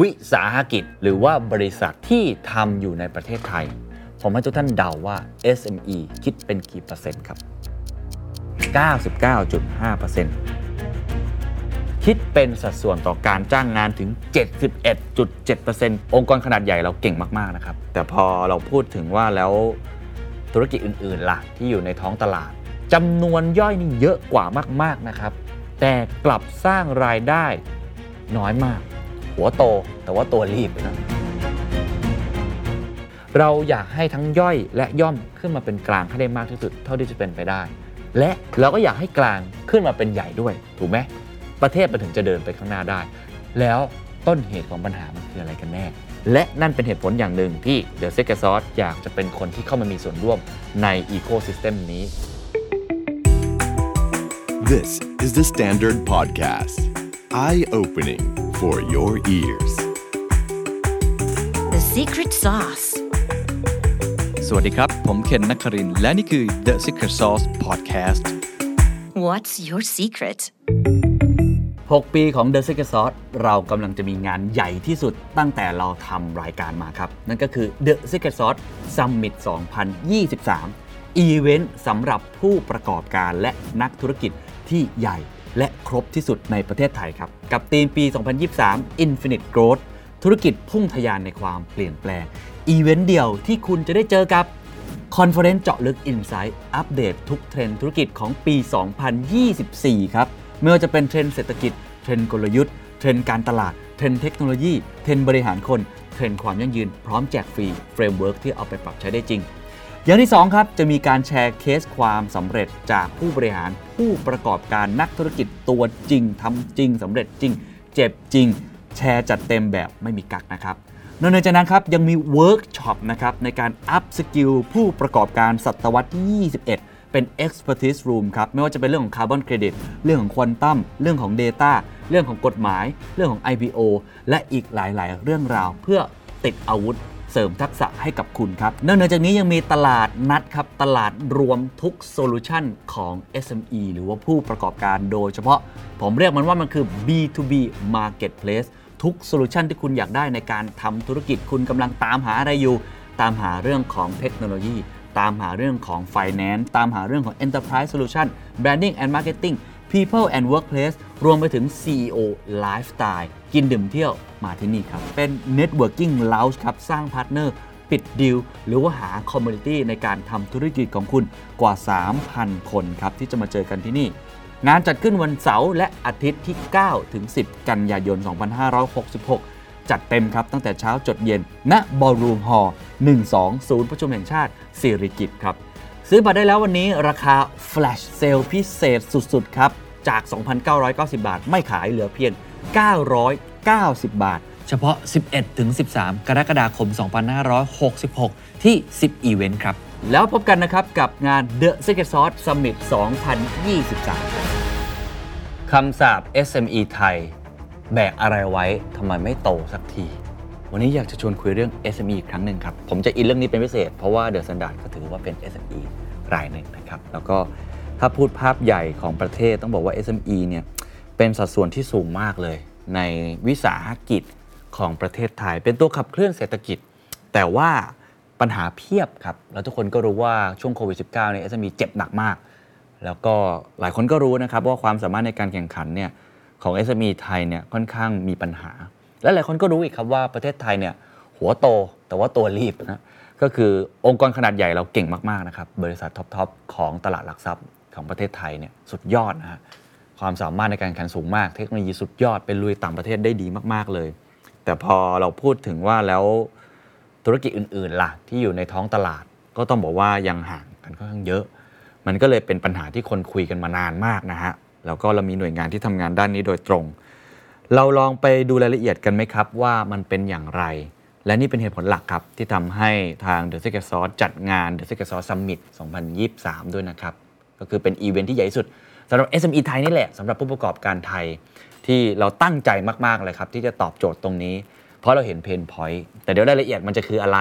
วิสาหกิจ หรือว่าบริษัทที่ทำอยู่ในประเทศไทย ผมให้ทุกท่านเดาว่า SME คิดเป็นกี่เปอร์เซ็นต์ครับ 99.5%คิดเป็นสัดส่วนต่อการจ้างงานถึง 71.7%องค์กรขนาดใหญ่เราเก่งมาก ๆ นะครับ แต่พอเราพูดถึงว่าแล้วธุรกิจอื่น ๆ ล่ะ ที่อยู่ในท้องตลาดจำนวนย่อยนี่เยอะกว่ามาก ๆ นะครับ แต่กลับสร้างรายได้น้อยมาก หัวโตแต่ว่าตัวรีบนะเราอยากให้ทั้งย่อยและย่อมขึ้นมาเป็นกลางให้ได้มากที่สุด เท่าที่จะเป็นไปได้ และเราก็อยากให้กลางขึ้นมาเป็นใหญ่ด้วย ถูกไหมประเทศมันถึงจะเดินไปข้างหน้าได้ แล้วต้นเหตุของปัญหามันคืออะไรกันแน่ และนั่นเป็นเหตุผลอย่างหนึ่งที่ The Secret Sauce อยากจะเป็นคนที่เข้ามามีส่วนร่วมใน Ecosystem นี้ This is the Standard Podcast. Eye opening for your ears. The secret sauce. สวัสดีครับ ผมเคนนักครินทร์และนี่คือ The Secret Sauce Podcast What's your secret? 6 ปีของ The Secret Sauce เรากำลังจะมีงานใหญ่ที่สุดตั้งแต่เราทำรายการมาครับ นั่นก็คือ The Secret Sauce Summit 2023 อีเวนต์สำหรับผู้ประกอบการและนักธุรกิจที่ใหญ่ และครบที่สุดในประเทศไทยครับ กับธีมปี 2023 Infinite Growth ธุรกิจพุ่งทะยานในความเปลี่ยนแปลง อีเวนต์เดียวที่คุณจะได้เจอกับ conference เจาะลึก Insight อัปเดตทุกเทรนด์ธุรกิจของปี 2024 ครับไม่ว่าจะเป็นเทรนด์เศรษฐกิจ เทรนด์กลยุทธ์ เทรนด์การตลาด เทรนด์เทคโนโลยี เทรนด์บริหารคน เทรนด์ความยั่งยืน พร้อมแจกฟรี framework ที่เอาไปปรับใช้ได้จริง อย่างที่ 2 ครับจะมีการแชร์เคสความสำเร็จจากผู้บริหารผู้ประกอบการนักธุรกิจตัวจริงทำจริงสำเร็จจริง เจ็บจริง แชร์จัดเต็มแบบไม่มีกักนะครับนอกจากนั้นครับยังมีเวิร์กช็อปนะครับในการ upskill ผู้ประกอบการศตวรรษที่ 21 เป็น Expertise Room ครับ ไม่ว่าจะเป็นเรื่องของคาร์บอนเครดิตเรื่องของควอนตัมเรื่องของ Data เรื่องของกฎหมาย เรื่องของ IPO และอีกหลาย ๆ เรื่องราวเพื่อติดอาวุธ เสริมทักษะให้กับคุณครับ นอกเหนือจากนี้ยังมีตลาดนัดครับ ตลาดรวมทุก solution ของ SME หรือว่าผู้ประกอบการโดยเฉพาะ ผมเรียกมันว่ามันคือ B2B Marketplace ทุก solution ที่คุณอยากได้ในการทำธุรกิจคุณกำลังตามหาอะไรอยู่ ตามหาเรื่องของเทคโนโลยี ตามหาเรื่องของ Finance ตามหาเรื่องของ Enterprise Solution Branding and Marketing People and Workplace รวมไปถึง CEO Lifestyle กินดื่มเที่ยวมาที่นี่ครับ เป็น Networking Lounge ครับ สร้าง partner ปิดดีลหรือว่าหา community ในการทำธุรกิจของคุณกว่า 3,000 คนครับ ที่จะมาเจอกันที่นี่ งานจัดขึ้นวันเสาร์และอาทิตย์ที่ 9 ถึง 10 กันยายน 2566 จัดเต็มครับ ตั้งแต่เช้าจดเย็นณบอลรูมฮอล์12 ศูนย์ประชุมแห่งชาติสิริกิตครับ ซื้อบัตรได้แล้ววันนี้ราคา Flash Sale พิเศษสุด ๆ ครับ จาก 2,990 บาท ไม่ขายเหลือเพียง 990 บาท เฉพาะ 11 ถึง 13 กรกฎาคม 2566 ที่ 10 อีเวนต์ครับ แล้วพบกันนะครับกับงาน The Secret Sauce Summit 2023 คำสาป SME ไทย แบกอะไรไว้ทำไมไม่โตสักที วันนี้อยากจะชวนคุยเรื่อง SME อีกครั้งหนึ่งครับ ผมจะอินเรื่องนี้เป็นพิเศษ เพราะว่า The Standard ก็ถือว่าเป็น SME รายหนึ่งนะครับ แล้วก็ ถ้าพูดภาพใหญ่ของประเทศต้องบอกว่า SME เนี่ยเป็นสัดส่วนที่สูงมากเลย ในวิสาหกิจของประเทศไทย เป็นตัวขับเคลื่อนเศรษฐกิจ แต่ว่าปัญหาเพียบครับแล้วทุกคนก็รู้ว่าช่วงโควิด -19 เนี่ย SME เจ็บหนักมาก แล้วก็หลายคนก็รู้นะครับว่าความสามารถในการแข่งขันเนี่ยของ SME ไทยเนี่ยค่อนข้างมีปัญหา และหลายคนก็รู้อีกครับว่าประเทศไทยเนี่ยหัวโตแต่ว่าตัวรีบนะก็คือองค์กรขนาดใหญ่เราเก่งมากๆนะครับบริษัทท็อปๆของตลาดหลักทรัพย์ ของประเทศไทยเนี่ยสุดยอดนะฮะความสามารถในการแข่งขันสูงมาก เทคโนโลยีสุดยอดเป็นลุยต่างประเทศได้ดีมากๆเลย แต่พอเราพูดถึงว่าแล้วธุรกิจอื่นๆล่ะที่อยู่ในท้องตลาด ก็ต้องบอกว่ายังห่างกันค่อนข้างเยอะ มันก็เลยเป็นปัญหาที่คนคุยกันมานานมากนะฮะแล้วก็เรามีหน่วยงานที่ทำงานด้านนี้โดยตรง เราลองไปดูรายละเอียดกันไหมครับว่ามันเป็นอย่างไร และนี่เป็นเหตุผลหลักครับที่ทำให้ทาง The Secret Sauce จัดงาน The Secret Sauce Summit 2023 ด้วยนะครับ ก็คือเป็นอีเวนท์ที่ใหญ่สุดสำหรับ SME ไทยนี่แหละสำหรับผู้ประกอบการไทยที่เราตั้งใจมาก ๆ เลยครับ ที่จะตอบโจทย์ตรงนี้ เพราะเราเห็นเพนพอยต์แต่เดี๋ยวรายละเอียดมันจะคืออะไร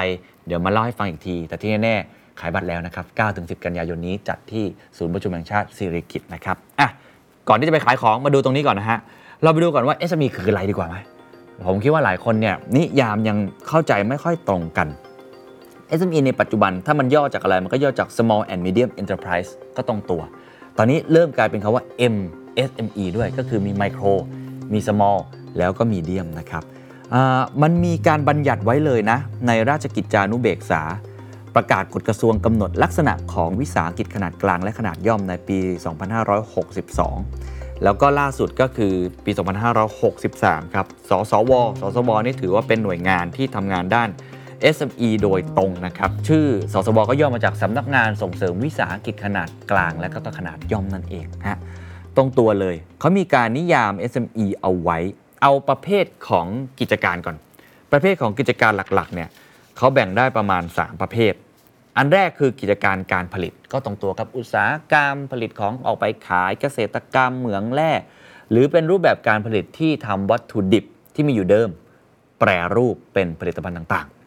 เดี๋ยวมาเล่าให้ฟังอีกที แต่ที่แน่ๆขายบัตรแล้วนะครับ 9-10 กันยายนนี้จัดที่ศูนย์ประชุมแห่งชาติสิริกิตนะครับอะก่อนที่จะไปขายของมาดูตรงนี้ก่อนนะฮะเราไปดูก่อนว่า SME คืออะไรดีกว่าไหมผมคิดว่าหลายคนเนี่ยนิยามยังเข้าใจไม่ค่อยตรงกัน SME ในปัจจุบันถ้ามันย่อจากอะไรมันก็ย่อจาก small and medium enterprise ก็ตรงตัว ตอนนี้เริ่มกลายเป็นคาว่า MSME ด้วยก็คือมี micro มี small แล้วก็ medium นะครับมันมีการบัญญัติไว้เลยนะ ในราชกิจจานุเบกษา ประกาศกฎกระทรวงกำหนดลักษณะของวิสาหกิจขนาดกลางและขนาดย่อมในปี 2562 แล้วก็ล่าสุดก็คือปี 2563 ครับ สสว สสวนี่ถือว่าเป็นหน่วยงานที่ทำงานด้าน SME โดยตรงนะครับ ชื่อสสวก็ย่อมาจากสำนักงานส่งเสริมวิสาหกิจขนาดกลาง และก็ขนาดย่อมนั่นเองฮะตรงตัวเลย เขามีการนิยาม SME เอาไว้ เอาประเภทของกิจการก่อน ประเภทของกิจการหลักๆเนี่ยเขาแบ่งได้ประมาณ 3 ประเภท อันแรกคือกิจการการผลิต ก็ตรงตัวกับอุตสาหกรรมผลิตของออกไปขายเกษตรกรรมเหมืองแร่หรือเป็นรูปแบบการผลิตที่ทำวัตถุดิบที่มีอยู่เดิม แปรรูปเป็นผลิตภัณฑ์ต่างๆ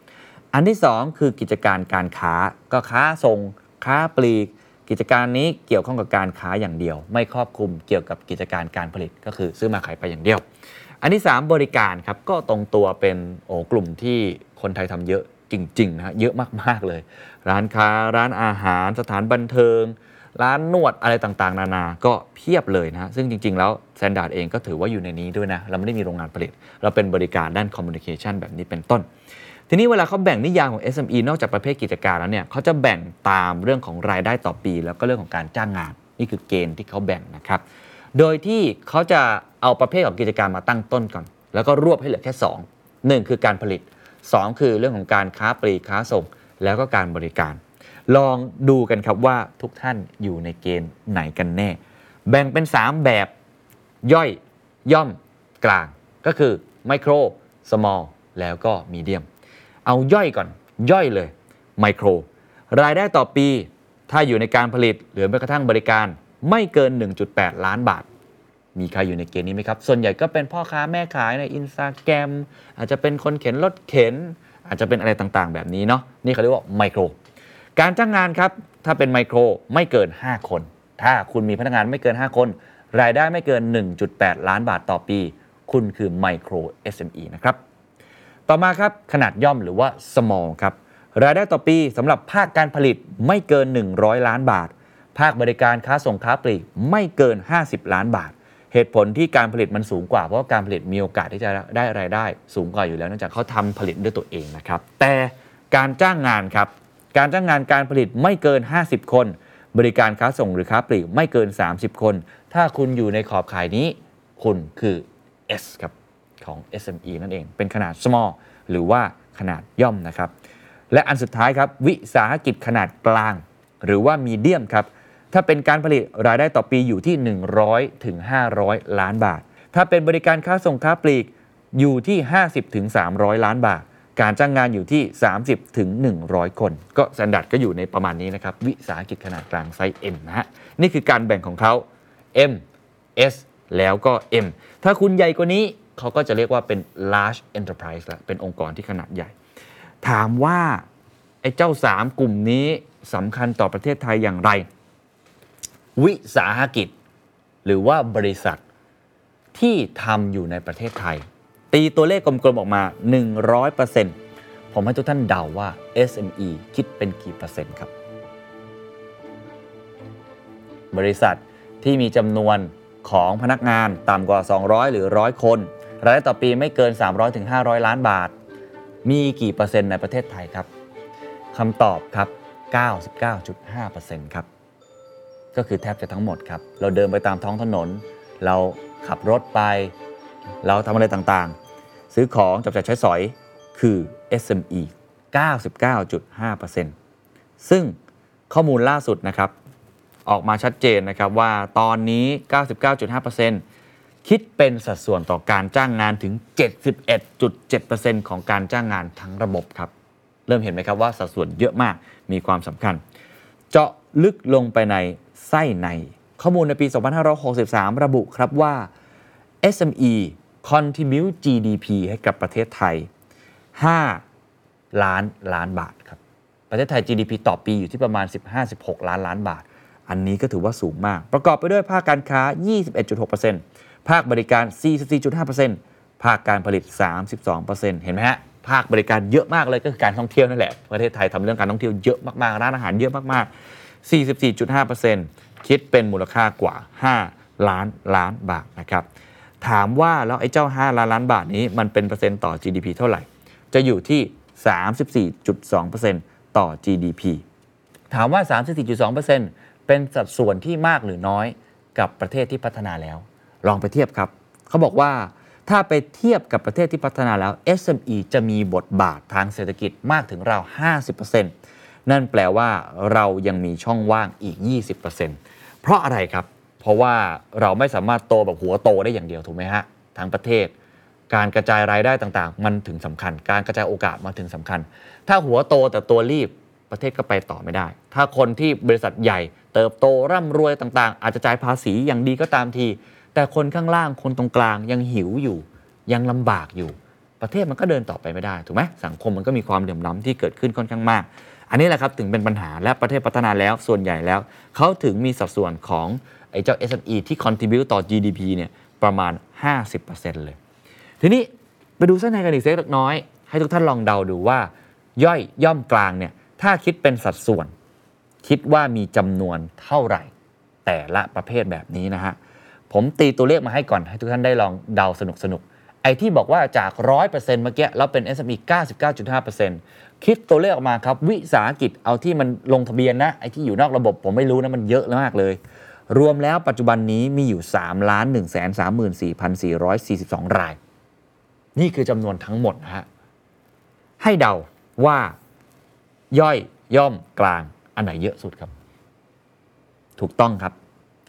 อันที่ 2 คือกิจการการค้าก็ค้าส่งค้าปลีก กิจการนี้เกี่ยวข้องกับการค้าอย่างเดียว ไม่ครอบคลุมเกี่ยวกับกิจการการผลิตก็คือซื้อมาขายไปอย่างเดียว อันที่ 3 บริการครับก็ตรงตัวเป็นโอ้กลุ่มที่คนไทยทำเยอะจริงๆนะฮะเยอะมากๆเลย ร้านค้าร้านอาหารสถานบันเทิง ร้านนวดอะไรต่างๆ นานา ก็เพียบเลยนะซึ่งจริง ๆ แล้ว Standard เองก็ถือว่าอยู่ในนี้ด้วยนะ เราไม่ได้มีโรงงานผลิต เราเป็นบริการด้าน communication แบบนี้เป็นต้น ทีนี้เวลาเขาแบ่งนิยามของ SME นอกจากประเภทกิจการแล้วเนี่ยเขาจะแบ่งตามเรื่องของรายได้ต่อปี แล้วก็เรื่องของการจ้างงาน นี่คือเกณฑ์ที่เขาแบ่งนะครับ โดยที่เขาจะเอาประเภทของกิจการมาตั้งต้นก่อน แล้วก็รวบให้เหลือแค่ 2 1 คือการผลิต 2 คือเรื่องของการค้าปลีกค้าส่ง แล้วก็การบริการ ลองดูกันครับว่าทุกท่านอยู่ในเกณฑ์ไหนกันแน่ แบ่งเป็น 3 แบบย่อยย่อมกลางก็คือไมโครสมอลแล้วก็มีเดียม เอาย่อยก่อน ย่อยเลยไมโคร รายได้ต่อปี ถ้าอยู่ในการผลิตหรือแม้กระทั่งบริการไม่เกิน 1.8 ล้านบาท มีใครอยู่ในเกณฑ์นี้ไหมครับ ส่วนใหญ่ก็เป็นพ่อค้าแม่ขายในอินสตาแกรมอาจจะเป็นคนเข็นรถเข็น อาจจะเป็นอะไรต่างๆ แบบนี้เนาะนี่เขาเรียกว่าไมโคร การจ้างงานครับ ถ้าเป็นไมโครไม่เกิน 5 คน ถ้าคุณมีพนักงานไม่เกิน 5 คน รายได้ไม่เกิน 1.8 ล้านบาทต่อปี คุณคือไมโคร SME นะครับ ต่อมาครับขนาดย่อมหรือว่า small ครับรายได้ต่อปีสำหรับภาคการผลิตไม่เกิน 100 ล้านบาท ภาคบริการค้าส่งค้าปลีกไม่เกิน 50 ล้านบาท เหตุผลที่การผลิตมันสูงกว่า เพราะการผลิตมีโอกาสที่จะได้รายได้ สูงกว่าอยู่แล้วเนื่องจากเขาทำผลิตด้วยตัวเองนะครับแต่การจ้างงานครับการจ้างงานการผลิตไม่เกิน 50 คน บริการค้าส่งหรือค้าปลีกไม่เกิน 30 คน ถ้าคุณอยู่ในขอบข่ายนี้ คุณคือ S ครับ ของ SME นั่นเอง เป็นขนาด small หรือว่าขนาดย่อมนะครับ และอันสุดท้ายครับ วิสาหกิจขนาดกลาง หรือว่ามีเดียมครับ ถ้าเป็นการผลิตรายได้ต่อปีอยู่ที่ 100ถึง500 ล้านบาท ถ้าเป็นบริการค้าส่งค้าปลีกอยู่ที่ 50ถึง300 ล้านบาท การจ้างงานอยู่ที่ 30ถึง100 คน ก็ Standard ก็อยู่ในประมาณนี้นะครับ วิสาหกิจขนาดกลาง size M นะฮะ นี่คือการแบ่งของเขา M S แล้วก็ M ถ้าคุณใหญ่กว่านี้ เขาก็จะเรียกว่าเป็น large enterprise ละเป็นองค์กรที่ขนาดใหญ่ ถามว่าไอ้เจ้า 3 กลุ่มนี้สำคัญต่อประเทศไทยอย่างไร วิสาหกิจ หรือว่าบริษัทที่ทำอยู่ในประเทศไทย ตีตัวเลขกลมๆออกมา 100%ผมให้ทุกท่านเดาว่า SME คิดเป็นกี่เปอร์เซ็นต์ครับ บริษัทที่มีจำนวนของพนักงานต่ำกว่า 200 หรือ 100 คน รายได้ต่อปีไม่เกิน 300ถึง500 ล้านบาท มีกี่เปอร์เซ็นต์ในประเทศไทยครับคำตอบครับ 99.5%ครับ ก็คือแทบจะทั้งหมดครับ เราเดินไปตามท้องถนน เราขับรถไป เราทำอะไรต่างๆ ซื้อของจับจ่ายใช้สอยคือ SME 99.5%ซึ่งข้อมูลล่าสุดนะครับ ออกมาชัดเจนนะครับว่าตอนนี้ 99.5% คิดเป็นสัดส่วนต่อการจ้างงานถึง 71.7%ของการจ้างงานทั้งระบบครับ เริ่มเห็นไหมครับว่าสัดส่วนเยอะมากมีความสำคัญ เจาะลึกลงไปในไส้ใน ข้อมูลในปี 2563 ระบุครับว่า SME contribute GDP ให้กับประเทศไทย 5 ล้านล้านบาทครับ ประเทศไทย GDP ต่อปีอยู่ที่ประมาณ 15-16 ล้านล้านบาท อันนี้ก็ถือว่าสูงมาก ประกอบไปด้วยภาคการค้า 21.6% ภาคบริการ 44.5%ภาคการผลิต 32%เห็นไหมฮะภาคบริการเยอะมากเลยก็คือการท่องเที่ยวนั่นแหละ ประเทศไทยทำเรื่องการท่องเที่ยวเยอะมากๆ ร้านอาหารเยอะมากๆ 44.5%คิดเป็นมูลค่ากว่า 5 ล้านล้านบาทนะครับ ถามว่าแล้วไอ้เจ้า 5 ล้านล้านบาทนี้มันเป็นเปอร์เซ็นต์ต่อ GDP เท่าไหร่ จะอยู่ที่ 34.2%ต่อ GDP ถามว่า 34.2%เป็นสัดส่วนที่มากหรือน้อยกับประเทศที่พัฒนาแล้ว ลองไปเทียบครับ เขาบอกว่าถ้าไปเทียบกับประเทศที่พัฒนาแล้ว SME จะมีบทบาททางเศรษฐกิจมากถึงราว 50%นั่นแปลว่าเรายังมีช่องว่างอีก 20%เพราะอะไรครับ เพราะว่าเราไม่สามารถโตแบบหัวโตได้อย่างเดียวถูกไหมฮะทั้งประเทศ การกระจายรายได้ต่างๆ มันถึงสำคัญ การกระจายโอกาสมันถึงสำคัญ ถ้าหัวโตแต่ตัวรีบประเทศก็ไปต่อไม่ได้ ถ้าคนที่บริษัทใหญ่ เติบโตร่ำรวยต่างๆ อาจจะจ่ายภาษีอย่างดีก็ตามที แต่คนข้างล่างคนตรงกลางยังหิวอยู่ ยังลำบากอยู่ ประเทศมันก็เดินต่อไปไม่ได้ถูกไหมสังคมมันก็มีความเหลื่อมล้ำที่เกิดขึ้นค่อนข้างมาก อันนี้แหละครับถึงเป็นปัญหาและประเทศพัฒนาแล้วส่วนใหญ่แล้วเขาถึงมีสัดส่วนของไอ้เจ้า SME ที่ contribu ต่อ GDP เนี่ยประมาณ 50%เลย ทีนี้ไปดูเส้นในกันอีกเล็กน้อย ให้ทุกท่านลองเดาดูว่า ย่อยย่อมกลางเนี่ยถ้าคิดเป็นสัดส่วน คิดว่ามีจำนวนเท่าไหร่ แต่ละประเภทแบบนี้นะฮะ ผมตีตัวเลขมาให้ก่อน ให้ทุกท่านได้ลองเดาสนุกสนุกไอ้ที่บอกว่าจาก 100%เมื่อกี้แล้วเป็น SME 99.5%คิดตัวเลขออกมาครับ วิสาหกิจเอาที่มันลงทะเบียนนะ ไอ้ที่อยู่นอกระบบผมไม่รู้นะ มันเยอะมากเลย รวมแล้วปัจจุบันนี้มีอยู่3 1 3 4 4 4 2 ราย นี่คือจำนวนทั้งหมดนะฮะให้เดาว่าย่อยย่อมกลางอันไหนเยอะสุดครับ ถูกต้องครับ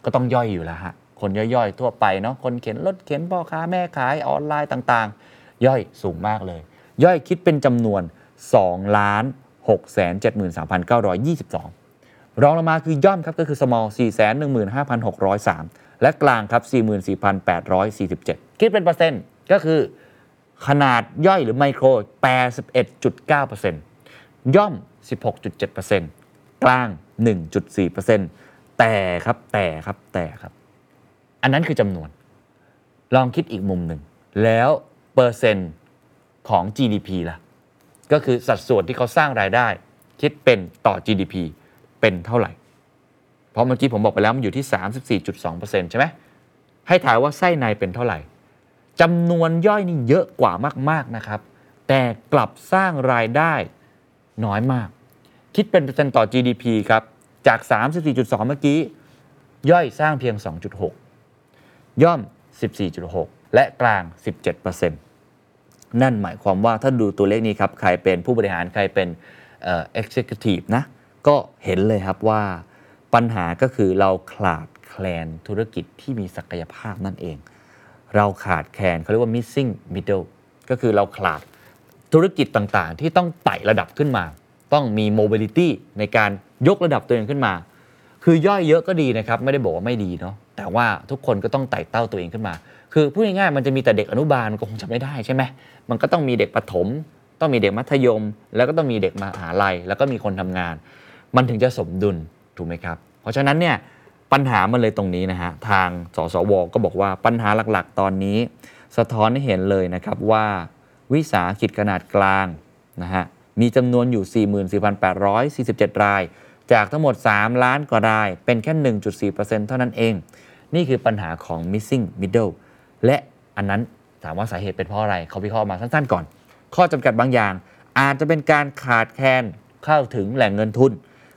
ก็ต้องย่อยอยู่แล้วฮะ คนย่อยๆ ทั่วไปเนาะคนเข็นรถเข็นพ่อค้าแม่ขายออนไลน์ต่างๆ ย่อยสูงมากเลย ย่อยคิดเป็นจำนวน2ล้าน6 7 3 9 2 2 รองลงมาคือย่อมครับก็คือ small 4 1 5 6 0 3 และกลางครับ 44,847 คิดเป็นเปอร์เซ็นต์ก็คือขนาดย่อยหรือไมโคร 81.9%ย่อม 16.7%กลาง 1.4%แต่ครับแต่ครับแต่ครับ อันนั้นคือจำนวน ลองคิดอีกมุมหนึ่ง แล้วเปอร์เซ็นต์ของ GDP ล่ะ ก็คือสัดส่วนที่เขาสร้างรายได้ คิดเป็นต่อ GDP เป็นเท่าไหร่ เพราะเมื่อกี้ผมบอกไปแล้วมันอยู่ที่ 34.2%ใช่ไหมให้ถ่ายว่าไส้ในเป็นเท่าไหร่จำนวนย่อยนี่เยอะกว่ามาก ๆ นะครับ แต่กลับสร้างรายได้น้อยมาก คิดเป็นเปอร์เซ็นต์ต่อ GDP ครับ จาก 34.2 เมื่อกี้ ย่อยสร้างเพียง 2.6 ย่อม 14.6 และกลาง 17%นั่นหมายความว่าถ้าดูตัวเลขนี้ครับ ใครเป็นผู้บริหารใครเป็นเอ่อ executive นะ ก็เห็นเลยครับว่าปัญหาก็คือเราขาดแคลนธุรกิจที่มีศักยภาพนั่นเอง เราขาดแคลนเขาเรียกว่า missing middle ก็คือเราขาดธุรกิจต่างๆ ที่ต้องไต่ระดับขึ้นมา ต้องมี mobility ในการยกระดับตัวเองขึ้นมา คือย่อยเยอะก็ดีนะครับ ไม่ได้บอกว่าไม่ดีเนาะ แต่ว่าทุกคนก็ต้องไต่เต้าตัวเองขึ้นมา คือพูดง่ายๆมันจะมีแต่เด็กอนุบาลมันก็คงจะไม่ได้ใช่ไหมมันก็ต้องมีเด็กประถม ต้องมีเด็กมัธยม แล้วก็ต้องมีเด็กมหาลัย แล้วก็มีคนทำงาน มันถึงจะสมดุลถูกไหมครับ เพราะฉะนั้นเนี่ยปัญหามันเลยตรงนี้นะฮะทางสสว ก็บอกว่าปัญหาหลักๆ ตอนนี้ สะท้อนให้เห็นเลยนะครับว่าวิสาหกิจขนาดกลางนะฮะมีจำนวนอยู่ 44,847 ราย จากทั้งหมด 3 ล้านกว่าราย เป็นแค่ 1.4%เท่านั้นเอง นี่คือปัญหาของ missing middle และอันนั้นถามว่าสาเหตุเป็นเพราะอะไร เขาวิเคราะห์มาสั้นๆก่อน ข้อจำกัดบางอย่าง อาจจะเป็นการขาดแคลนเข้าถึงแหล่งเงินทุน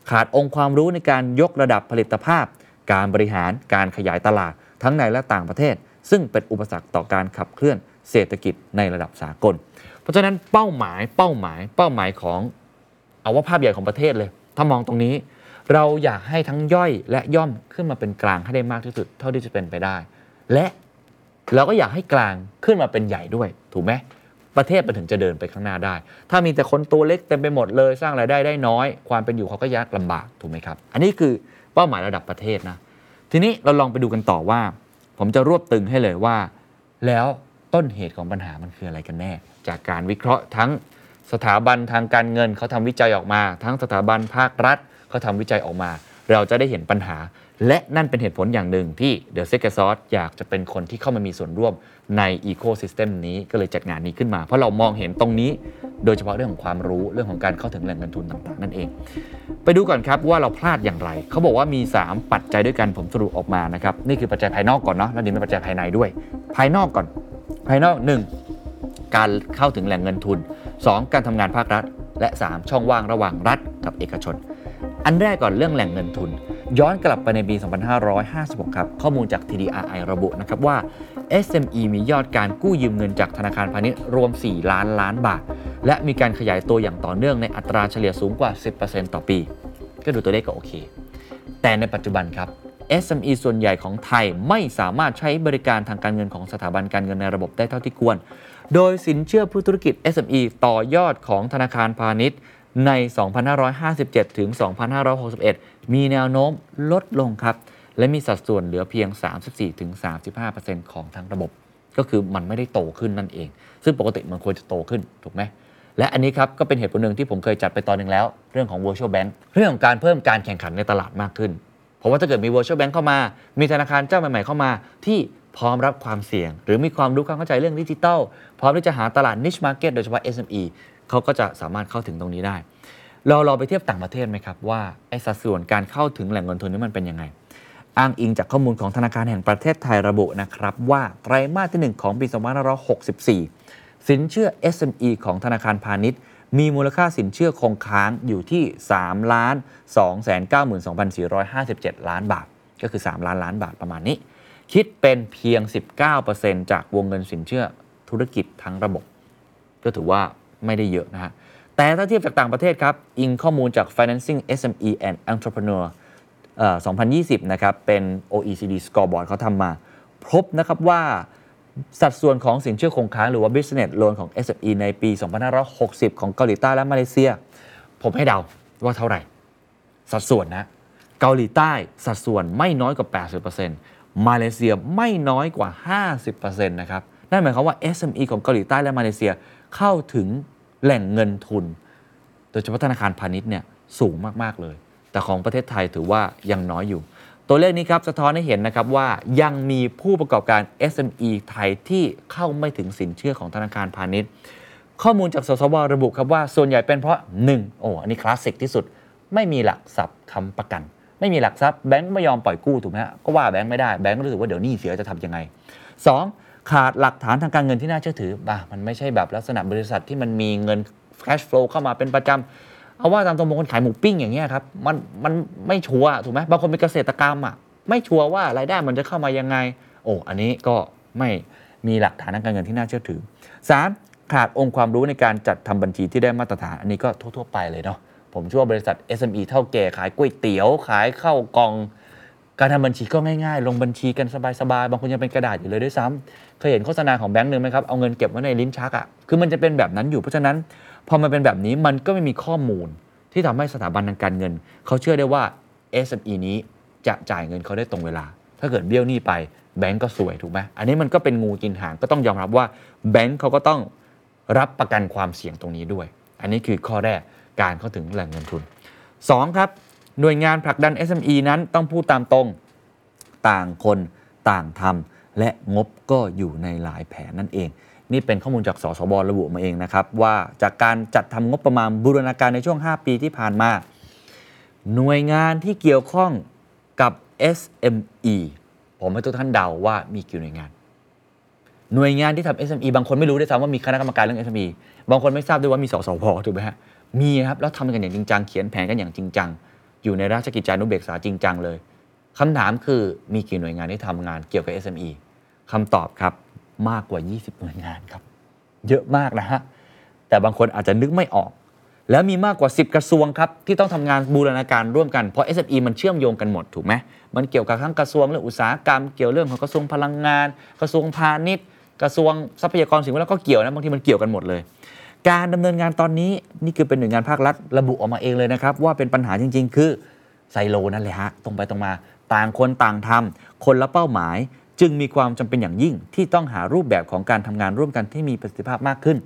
ขาดองค์ความรู้ในการยกระดับผลิตภาพ การบริหารการขยายตลาด ทั้งในและต่างประเทศ ซึ่งเป็นอุปสรรคต่อการขับเคลื่อนเศรษฐกิจในระดับสากล เพราะฉะนั้นเป้าหมายเป้าหมายเป้าหมายของเอาว่าภาพใหญ่ของประเทศเลย ถ้ามองตรงนี้ เราอยากให้ทั้งย่อยและย่อมขึ้นมาเป็นกลางให้ได้มากที่สุด เท่าที่จะเป็นไปได้ และเราก็อยากให้กลางขึ้นมาเป็นใหญ่ด้วย ถูกไหมประเทศมันถึงจะเดินไปข้างหน้าได้ ถ้ามีแต่คนตัวเล็กเต็มไปหมดเลยสร้างรายได้ได้น้อย ความเป็นอยู่เขาก็ยากลำบากถูกไหมครับ อันนี้คือเป้าหมายระดับประเทศนะ ทีนี้เราลองไปดูกันต่อว่า ผมจะรวบตึงให้เลยว่า แล้วต้นเหตุของปัญหามันคืออะไรกันแน่ จากการวิเคราะห์ทั้งสถาบันทางการเงินเขาทำวิจัยออกมา ทั้งสถาบันภาครัฐ เขาทำวิจัยออกมา เราจะได้เห็นปัญหา และนั่นเป็นเหตุผลอย่างหนึ่งที่ The Secret Sauce อยากจะเป็นคนที่เข้ามามีส่วนร่วมใน Ecosystem นี้ก็เลยจัดงานนี้ขึ้นมา เพราะเรามองเห็นตรงนี้ โดยเฉพาะเรื่องของความรู้เรื่องของการเข้าถึงแหล่งเงินทุนต่างๆ นั่นเอง ไปดูก่อนครับว่าเราพลาดอย่างไร เขาบอกว่ามี 3 ปัจจัยด้วยกันผมสรุปออกมานะครับนี่คือปัจจัยภายนอกก่อนเนาะแล้วเดี๋ยวมีปัจจัยภายในด้วย ภายนอกก่อน ภายนอก 1 การเข้าถึงแหล่งเงินทุน 2 การทำงานภาครัฐ และ 3 ช่องว่างระหว่างรัฐกับเอกชน อันแรกก่อนเรื่องแหล่งเงินทุน ย้อนกลับไปในปี 2556 ครับ ข้อมูลจาก TDRI ระบุนะครับว่า SME มียอดการกู้ยืมเงินจากธนาคารพาณิชย์รวม 4 ล้านล้านบาท และมีการขยายตัวอย่างต่อเนื่องในอัตราเฉลี่ยสูงกว่า 10%ต่อปี ก็ดูตัวเลขก็โอเค แต่ในปัจจุบันครับ SME ส่วนใหญ่ของไทยไม่สามารถใช้บริการทางการเงินของสถาบันการเงินในระบบได้เท่าที่ควร โดยสินเชื่อผู้ธุรกิจ SME ต่อยอดของธนาคารพาณิชย์ ใน 2557 ถึง 2561 มีแนวโน้มลดลงครับ และมีสัดส่วนเหลือเพียง 34ถึง35%ของทั้งระบบ ก็คือมันไม่ได้โตขึ้นนั่นเอง ซึ่งปกติมันควรจะโตขึ้น ถูกไหม และอันนี้ครับ ก็เป็นเหตุผลหนึ่งที่ผมเคยจัดไปตอนหนึ่งแล้ว เรื่องของ virtual bank เรื่องของการเพิ่มการแข่งขันในตลาดมากขึ้น เพราะว่าถ้าเกิดมี virtual bank เข้ามา มีธนาคารเจ้าใหม่ๆเข้ามาที่พร้อมรับความเสี่ยง หรือมีความรู้ความเข้าใจเรื่องดิจิทัลพร้อมที่จะหาตลาด niche market โดยเฉพาะ SME เขาก็จะสามารถเข้าถึงตรงนี้ได้ เราเราไปเทียบต่างประเทศไหมครับว่าไอ้สัดส่วนการเข้าถึงแหล่งเงินทุนนี้มันเป็นยังไง อ้างอิงจากข้อมูลของธนาคารแห่งประเทศไทยระบุนะครับว่าไตรมาสที่ 1 ของปี2564 สินเชื่อ SME ของธนาคารพาณิชย์ มีมูลค่าสินเชื่อคงค้างอยู่ที่3ล้าน2 9 2 4 5 7 ล้านบาท ก็คือ 3 ล้านล้านบาทประมาณนี้ คิดเป็นเพียง 19%จากวงเงินสินเชื่อธุรกิจทั้งระบบ ก็ถือว่า ไม่ได้เยอะนะฮะ แต่ถ้าเทียบจากต่างประเทศครับ อิงข้อมูลจาก Financing SME and Entrepreneur 2020 นะครับ เป็น OECD Scoreboard เขาทำมา พบนะครับว่าสัดส่วนของสินเชื่อคงค้างหรือว่า business loan ของ SME ในปี 2560 ของเกาหลีใต้และมาเลเซีย ผมให้เดาว่าเท่าไหร่ สัดส่วนนะ เกาหลีใต้สัดส่วนไม่น้อยกว่า 80%มาเลเซียไม่น้อยกว่า 50%นะครับ นั่นหมายความว่า SME ของเกาหลีใต้และมาเลเซียเข้าถึง แหล่งเงินทุน โดยเฉพาะธนาคารพาณิชย์เนี่ยสูงมาก ๆ เลย แต่ของประเทศไทยถือว่ายังน้อยอยู่ ตัวเลขนี้ครับสะท้อนให้เห็นนะครับว่ายังมีผู้ประกอบการ SME ไทยที่เข้าไม่ถึงสินเชื่อของธนาคารพาณิชย์ ข้อมูลจากสสวระบุครับว่าส่วนใหญ่เป็นเพราะ 1. โอ้อันนี้คลาสสิกที่สุด ไม่มีหลักทรัพย์ค้ำประกัน ไม่มีหลักทรัพย์แบงก์ไม่ยอมปล่อยกู้ถูกไหมฮะก็ว่าแบงก์ไม่ได้แบงก์รู้สึกว่าเดี๋ยวหนี้เสียจะทำยังไง 2. ขาดหลักฐานทางการเงินที่น่าเชื่อถือบ้ามันไม่ใช่แบบลักษณะบริษัทที่มันมีเงิน cash flow เข้ามาเป็นประจำเอาว่าตามตรงบางคนขายหมูปิ้งอย่างเงี้ยครับมันมันไม่ชัวร์ถูกไหมบางคนเป็นเกษตรกรรมอะไม่ชัวร์ว่ารายได้มันจะเข้ามายังไง โอ้อันนี้ก็ไม่มีหลักฐานทางการเงินที่น่าเชื่อถือ 3. ขาดองค์ความรู้ในการจัดทำบัญชีที่ได้มาตรฐาน อันนี้ก็ทั่ว ๆ ไปเลยเนาะผมเชื่อว่าบริษัท SME เท่าแก่ขายก๋วยเตี๋ยวขายข้าวกล่อง การทำบัญชีก็ง่ายๆ ลงบัญชีกันสบายๆ บางคนยังเป็นกระดาษอยู่เลยด้วยซ้ำเคยเห็นโฆษณาของแบงค์หนึ่งไหมครับ เอาเงินเก็บไว้ในลิ้นชักอะ่ะ คือมันจะเป็นแบบนั้นอยู่ เพราะฉะนั้น พอมันเป็นแบบนี้มันก็ไม่มีข้อมูล ที่ทำให้สถาบันทางการเงิน เขาเชื่อได้ว่า SME นี้จะจ่ายเงินเขาได้ตรงเวลา ถ้าเกิดเบี้ยวหนี้ไปแบงก์ก็สวยถูกไหมอันนี้มันก็เป็นงูกินหางก็ต้องยอมรับว่าแบงก์เขาก็ต้องรับประกันความเสี่ยงตรงนี้ด้วย อันนี้คือข้อแรกการเข้าถึงแหล่งเงินทุน 2 ครับ หน่วยงานผลักดัน SME นั้นต้องพูดตามตรง ต่างคนต่างทำและงบก็อยู่ในหลายแผนนั่นเอง นี่เป็นข้อมูลจากสสบระบุมาเองนะครับ ว่าจากการจัดทำงบประมาณบูรณาการในช่วง 5 ปีที่ผ่านมา หน่วยงานที่เกี่ยวข้องกับ SME ผมให้ทุกท่านเดาว่ามีกี่หน่วยงาน หน่วยงานที่ทำ SME บางคนไม่รู้ด้วยซ้ำว่ามีคณะกรรมการเรื่อง SME บางคนไม่ทราบด้วยว่ามีสสพถูกไหมฮะมีครับแล้วทำกันอย่างจริงจังเขียนแผนกันอย่างจริงจัง อยู่ในราชกิจจานุเบกษาจริงจังเลยคำถามคือมีกี่หน่วยงานที่ทำงานเกี่ยวกับ SME คำตอบครับมากกว่า 20 หน่วยงานครับ เยอะมากนะฮะ แต่บางคนอาจจะนึกไม่ออก แล้วมีมากกว่า 10 กระทรวงครับ ที่ต้องทำงานบูรณาการร่วมกัน เพราะ SME มันเชื่อมโยงกันหมดถูกไหมมันเกี่ยวกับทั้งกระทรวงเรื่องอุตสาหกรรม เกี่ยวเรื่องของกระทรวงพลังงาน กระทรวงพาณิชย์ กระทรวงทรัพยากรสิ่งแวดล้อมก็เกี่ยวนะบางทีมันเกี่ยวกันหมดเลย การดำเนินงานตอนนี้นี่คือเป็นหน่วยงานภาครัฐระบุออกมาเองเลยนะครับ ว่าเป็นปัญหาจริง ๆ คือไซโลนั่นแหละฮะตรงไปตรงมา ต่างคนต่างทำคนละเป้าหมาย จึงมีความจำเป็นอย่างยิ่ง ที่ต้องหารูปแบบของการทำงานร่วมกันที่มีประสิทธิภาพมากขึ้น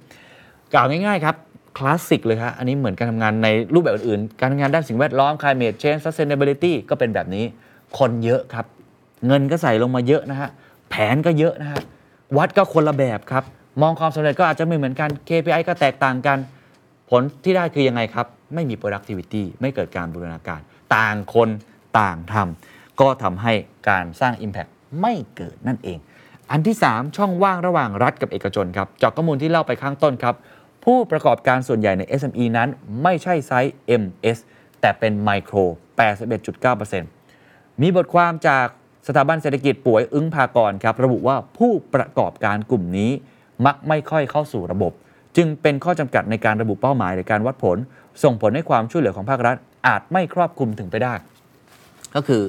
กล่าวง่ายๆครับคลาสสิกเลยฮะอันนี้เหมือนการทำงานในรูปแบบอื่นๆ การทำงานด้านสิ่งแวดล้อม climate change sustainability ก็เป็นแบบนี้ คนเยอะครับ เงินก็ใส่ลงมาเยอะนะฮะ แผนก็เยอะนะฮะ วัดก็คนละแบบครับ มองความสำเร็จก็อาจจะไม่เหมือนกัน KPI ก็แตกต่างกัน ผลที่ได้คือยังไงครับ ไม่มี productivity ไม่เกิดการบูรณาการ ต่างคนต่างทำก็ทำให้การสร้าง Impact ไม่เกิดนั่นเอง อันที่ 3 ช่องว่างระหว่างรัฐกับเอกชนครับจากข้อมูลที่เล่าไปข้างต้นครับ ผู้ประกอบการส่วนใหญ่ใน SME นั้นไม่ใช่ไซส์ MS แต่เป็นไมโคร 81.9%มีบทความจากสถาบันเศรษฐกิจป่วยอึ้งพากรครับระบุว่าผู้ประกอบการกลุ่มนี้ มักไม่ค่อยเข้าสู่ระบบ จึงเป็นข้อจำกัดในการระบุเป้าหมายหรือการวัดผล ส่งผลให้ความช่วยเหลือของภาครัฐ อาจไม่ครอบคลุมถึงไปได้ ก็คือ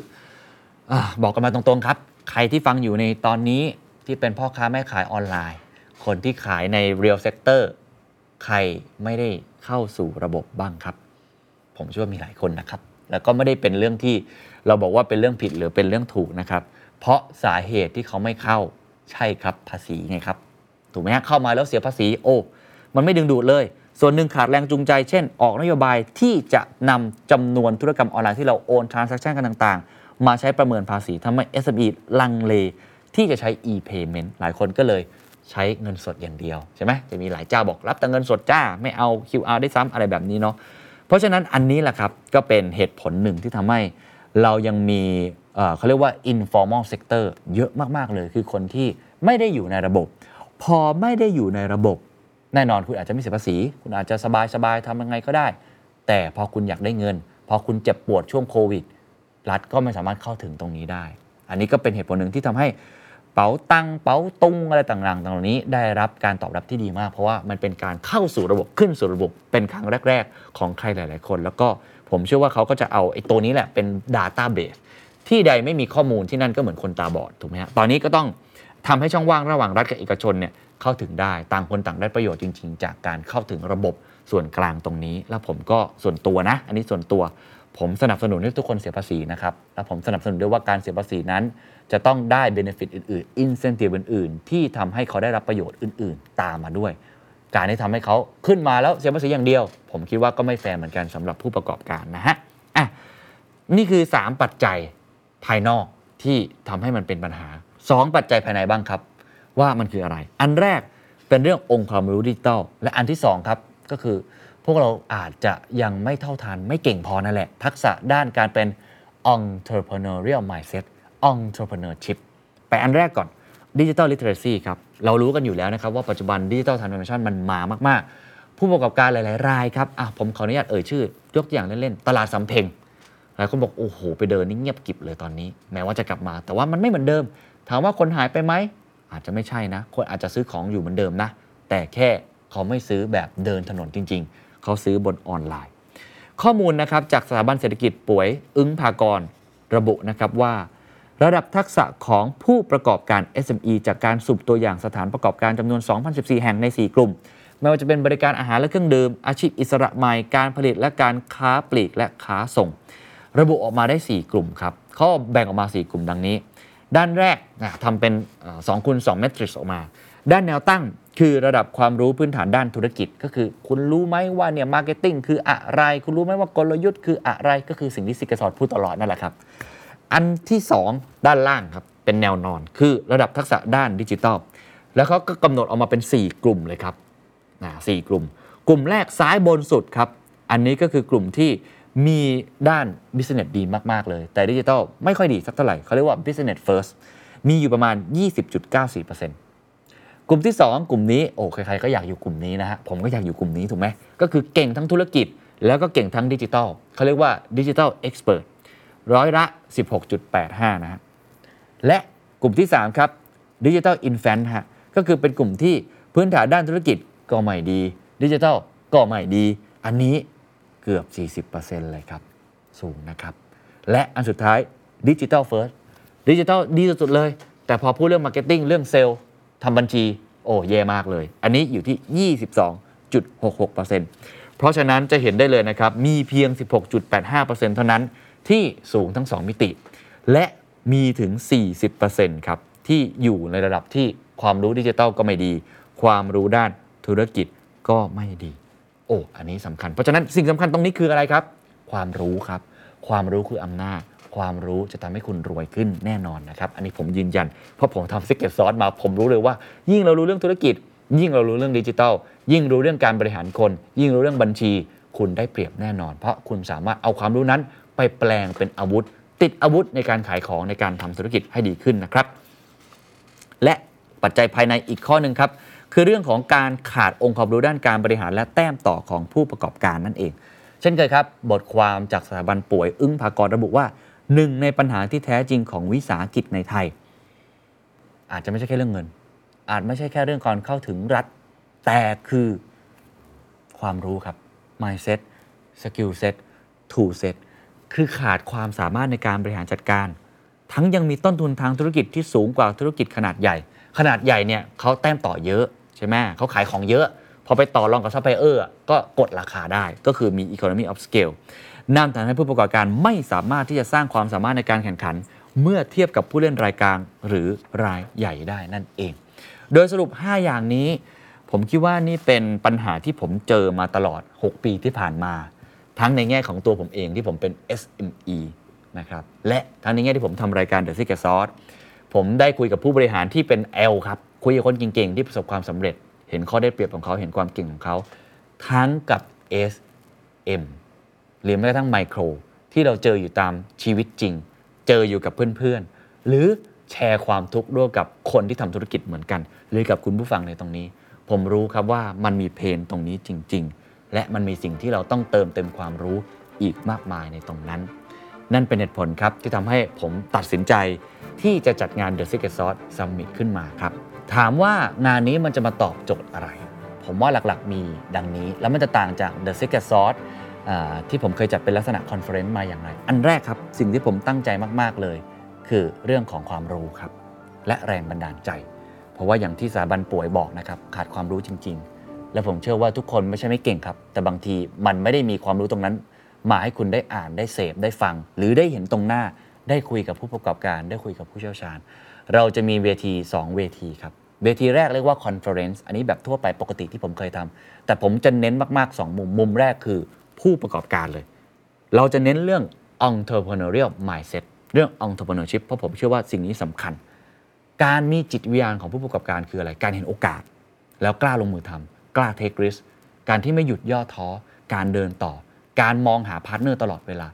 อบอกกันมาตรงๆครับ ใครที่ฟังอยู่ในตอนนี้ที่เป็นพ่อค้าแม่ขายออนไลน์ คนที่ขายใน real sector ใครไม่ได้เข้าสู่ระบบบ้างครับ ผมเชื่อว่ามีหลายคนนะครับ แล้วก็ไม่ได้เป็นเรื่องที่เราบอกว่าเป็นเรื่องผิดหรือเป็นเรื่องถูกนะครับ เพราะสาเหตุที่เขาไม่เข้าใช่ครับภาษีไงครับ ถูกไหมฮะเข้ามาแล้วเสียภาษีโอ้มันไม่ดึงดูดเลย ส่วนหนึ่งขาดแรงจูงใจ เช่น ออกนโยบายที่จะนำจำนวนธุรกรรมออนไลน์ที่เราโอน transaction กันต่างๆ มาใช้ประเมินภาษีทำให้ SME ลังเลที่จะใช้ e-payment หลายคนก็เลยใช้เงินสดอย่างเดียวใช่ไหมจะมีหลายเจ้าบอกรับแต่เงินสดจ้า ไม่เอา QR ได้ซ้ำอะไรแบบนี้เนาะเพราะฉะนั้นอันนี้แหละครับ ก็เป็นเหตุผลหนึ่งที่ทำให้เรายังมีเอ่อเขาเรียกว่า informal sector เยอะมาก ๆ เลย คือคนที่ไม่ได้อยู่ในระบบ พอไม่ได้อยู่ในระบบ แน่นอนคุณอาจจะไม่เสียภาษี คุณอาจจะสบายๆทำยังไงก็ได้ แต่พอคุณอยากได้เงิน พอคุณเจ็บปวดช่วงโควิด รัฐก็ไม่สามารถเข้าถึงตรงนี้ได้ อันนี้ก็เป็นเหตุผลหนึ่งที่ทำให้เป๋าตังเป๋าตุงอะไรต่างๆตรงนี้ได้รับการตอบรับที่ดีมาก เพราะว่ามันเป็นการเข้าสู่ระบบขึ้นสู่ระบบเป็นครั้งแรก ๆ ของใครหลาย ๆ คน แล้วก็ผมเชื่อว่าเขาก็จะเอาไอ้ตัวนี้แหละเป็น Database ที่ใดไม่มีข้อมูลที่นั่นก็เหมือนคนตาบอดถูกไหมฮะตอนนี้ก็ต้อง ทำให้ช่องว่างระหว่างรัฐกับเอกชนเนี่ยเข้าถึงได้ต่างคนต่างได้ประโยชน์จริง ๆ จากการเข้าถึงระบบส่วนกลางตรงนี้ แล้วผมก็ส่วนตัวนะ อันนี้ส่วนตัว ผมสนับสนุนให้ทุกคนเสียภาษีนะครับ แล้วผมสนับสนุนด้วยว่าการเสียภาษีนั้น จะต้องได้เบนฟิตอื่นๆ อินเซนティブอื่น ๆ ที่ทำให้เขาได้รับประโยชน์อื่น ๆ ตามมาด้วย การที่ทำให้เขาขึ้นมาแล้วเสียภาษีอย่างเดียว ผมคิดว่าก็ไม่แฟร์เหมือนกันสำหรับผู้ประกอบการนะฮะอ่ะนี่คือ 3 ปัจจัยภายนอกที่ทำให้มันเป็นปัญหา 2 ปัจจัยภายในบ้างครับ ว่ามันคืออะไร อันแรกเป็นเรื่ององค์ความรู้ดิจิทัลและอันที่ 2 ครับ ก็คือ พวกเราอาจจะยังไม่เท่าทันไม่เก่งพอนั่นแหละ ทักษะด้านการเป็น entrepreneurial mindset entrepreneurship ไปอันแรกก่อน digital literacy ครับ เรารู้กันอยู่แล้วนะครับ ว่าปัจจุบัน digital transformation มันมามาก ๆ ผู้ประกอบการหลาย ๆ รายครับอะผมขออนุญาตเอ่ยชื่อ ยกตัวอย่างเล่น ๆ ตลาดสำเพ็งหลายคนบอก โอ้โห ไปเดินนี่เงียบกิบเลยตอนนี้ แม้ว่าจะกลับมา แต่ว่ามันไม่เหมือนเดิม ถามว่าคนหายไปไหม อาจจะไม่ใช่นะ คนอาจจะซื้อของอยู่เหมือนเดิมนะ แต่แค่เขาไม่ซื้อแบบเดินถนนจริง ๆ เขาซื้อบนออนไลน์ ข้อมูลนะครับจากสถาบันเศรษฐกิจป่วยอึ้งพากรระบุนะครับว่า ระดับทักษะของผู้ประกอบการ SME จากการสุ่มตัวอย่างสถานประกอบการจำนวน 2,014 แห่งใน 4 กลุ่ม ไม่ว่าจะเป็นบริการอาหารและเครื่องดื่ม อาชีพอิสระใหม่ การผลิตและการค้าปลีกและค้าส่ง ระบุออกมาได้ 4 กลุ่มครับเขาแบ่งออกมา 4 กลุ่มดังนี้ ด้านแรกทำเป็น2คูณ2 matrix ออกมา ด้านแนวตั้งคือระดับความรู้พื้นฐานด้านธุรกิจ ก็คือ คุณรู้ไหมว่าเนี่ย marketing คืออะไร คุณรู้ไหมว่ากลยุทธ์คืออะไรก็คือสิ่งที่ Secret Sauce พูดตลอดนั่นแหละครับ อันที่ 2 ด้านล่างครับ เป็นแนวนอน คือระดับทักษะด้านดิจิทัลแล้วเขาก็กำหนดออกมาเป็น 4 กลุ่มเลยครับนะสกลุ่ม กลุ่มแรกซ้ายบนสุดครับ อันนี้ก็คือกลุ่มที่ มีด้าน business ดีมาก ๆ เลย แต่ดิจิทัลไม่ค่อยดีสักเท่าไหร่เขาเรียกว่า business first มีอยู่ประมาณ 20.94%กลุ่มที่ 2 กลุ่มนี้โอ้ใครๆก็อยากอยู่กลุ่มนี้นะฮะผมก็อยากอยู่กลุ่มนี้ถูกไหมก็คือเก่งทั้งธุรกิจ แล้วก็เก่งทั้งดิจิทัลเขาเรียกว่าดิจิทัลเอ็กซ์เพรสร้อยละ 16.85 นะฮะและกลุ่มที่ 3 ครับ digital infant ฮะก็คือเป็นกลุ่มที่พื้นฐานด้านธุรกิจก็ไม่ดีดิจิทัลก็ไม่ดี อันนี้ เกือบ 40%เลยครับ สูงนะครับ และอันสุดท้าย digital first ดิจิทัลดีสุดเลย แต่พอพูดเรื่อง marketing เรื่องเซลล์ทำบัญชี โอ้แย่มากเลย อันนี้อยู่ที่ 22.66%เพราะฉะนั้นจะเห็นได้เลยนะครับ มีเพียง 16.85%เท่านั้นที่สูงทั้ง 2 มิติ และมีถึง 40%ครับ ที่อยู่ในระดับที่ความรู้ดิจิทัลก็ไม่ดี ความรู้ด้านธุรกิจก็ไม่ดี โอ้อันนี้สำคัญ เพราะฉะนั้นสิ่งสำคัญตรงนี้คืออะไรครับ ความรู้ครับ ความรู้คืออำนาจ ความรู้จะทำให้คุณรวยขึ้นแน่นอนนะครับ อันนี้ผมยืนยัน เพราะผมทำซิกเก็ตซอสมาผมรู้เลยว่า ยิ่งเรารู้เรื่องธุรกิจ ยิ่งเรารู้เรื่องดิจิทัลยิ่งรู้เรื่องการบริหารคน ยิ่งรู้เรื่องบัญชี คุณได้เปรียบแน่นอน เพราะคุณสามารถเอาความรู้นั้น ไปแปลงเป็นอาวุธ ติดอาวุธในการขายของในการทำธุรกิจให้ดีขึ้นนะครับ และปัจจัยภายในอีกข้อหนึ่งครับ คือเรื่องของการขาดองค์ความรู้ด้านการบริหารและแต้มต่อของผู้ประกอบการนั่นเอง เช่นเคยครับ บทความจากสถาบันป่วยอึ้งภากรระบุว่าหนึ่งในปัญหาที่แท้จริงของวิสาหกิจในไทย อาจจะไม่ใช่แค่เรื่องเงิน อาจไม่ใช่แค่เรื่องการเข้าถึงรัฐ แต่คือความรู้ครับ mindset skill set tool set คือขาดความสามารถในการบริหารจัดการ ทั้งยังมีต้นทุนทางธุรกิจที่สูงกว่าธุรกิจขนาดใหญ่ ขนาดใหญ่เนี่ยเขาแต้มต่อเยอะ ใช่ไหมเขาขายของเยอะ พอไปต่อรองกับซัพพลายเออร์ก็กดราคาได้ก็คือมี economy of scale นั่นทำให้ผู้ประกอบการไม่สามารถที่จะสร้างความสามารถในการแข่งขัน เมื่อเทียบกับผู้เล่นรายกลางหรือรายใหญ่ได้นั่นเอง โดยสรุป 5 อย่างนี้ ผมคิดว่านี่เป็นปัญหาที่ผมเจอมาตลอด 6 ปีที่ผ่านมา ทั้งในแง่ของตัวผมเองที่ผมเป็น SME นะครับและทั้งในแง่ที่ผมทำรายการ The Secret Sauce ผมได้คุยกับผู้บริหารที่เป็น L ครับ คุยกับคนเก่งๆ ที่ประสบความสำเร็จ เห็นข้อได้เปรียบของเขาเห็นความเก่งของเขาทั้งกับ S M หรือแม้กระทั่งไมโครที่เราเจออยู่ตามชีวิตจริง เจออยู่กับเพื่อนๆ หรือแชร์ความทุกข์ร่วมกับคนที่ทำธุรกิจเหมือนกัน หรือกับคุณผู้ฟังในตรงนี้ ผมรู้ครับว่ามันมีเพนตรงนี้จริง ๆ และมันมีสิ่งที่เราต้องเติมเต็มความรู้อีกมากมายในตรงนั้น นั่นเป็นเหตุผลครับที่ทำให้ผมตัดสินใจที่จะจัดงาน The Secret Sauce Summit ขึ้นมาครับ ถามว่างานนี้มันจะมาตอบโจทย์อะไร ผมว่าหลักๆมีดังนี้ แล้วมันจะต่างจาก The Secret Sauce ที่ผมเคยจัดเป็นลักษณะ conference มาอย่างไร อันแรกครับ สิ่งที่ผมตั้งใจมาก ๆ เลย คือเรื่องของความรู้ครับ และแรงบันดาลใจ เพราะว่าอย่างที่สถาบันป๋วยบอกนะครับ ขาดความรู้จริง ๆ และผมเชื่อว่าทุกคนไม่ใช่ไม่เก่งครับ แต่บางทีมันไม่ได้มีความรู้ตรงนั้น มาให้คุณได้อ่านได้เสพได้ฟัง หรือได้เห็นตรงหน้า ได้คุยกับผู้ประกอบการ ได้คุยกับผู้เชี่ยวชาญ เราจะมีเวที 2 เวทีครับ เวทีแรกเรียกว่า conference อันนี้แบบทั่วไปปกติที่ผมเคยทำแต่ผมจะเน้นมากๆ 2 มุม มุมแรกคือผู้ประกอบการเลย เราจะเน้นเรื่อง entrepreneurial mindset เรื่อง entrepreneurship เพราะผมเชื่อว่าสิ่งนี้สำคัญ การมีจิตวิญญาณของผู้ประกอบการคืออะไร การเห็นโอกาส แล้วกล้าลงมือทำกล้า take risk การที่ไม่หยุดย่อท้อ การเดินต่อ การมองหา partner ตลอดเวลา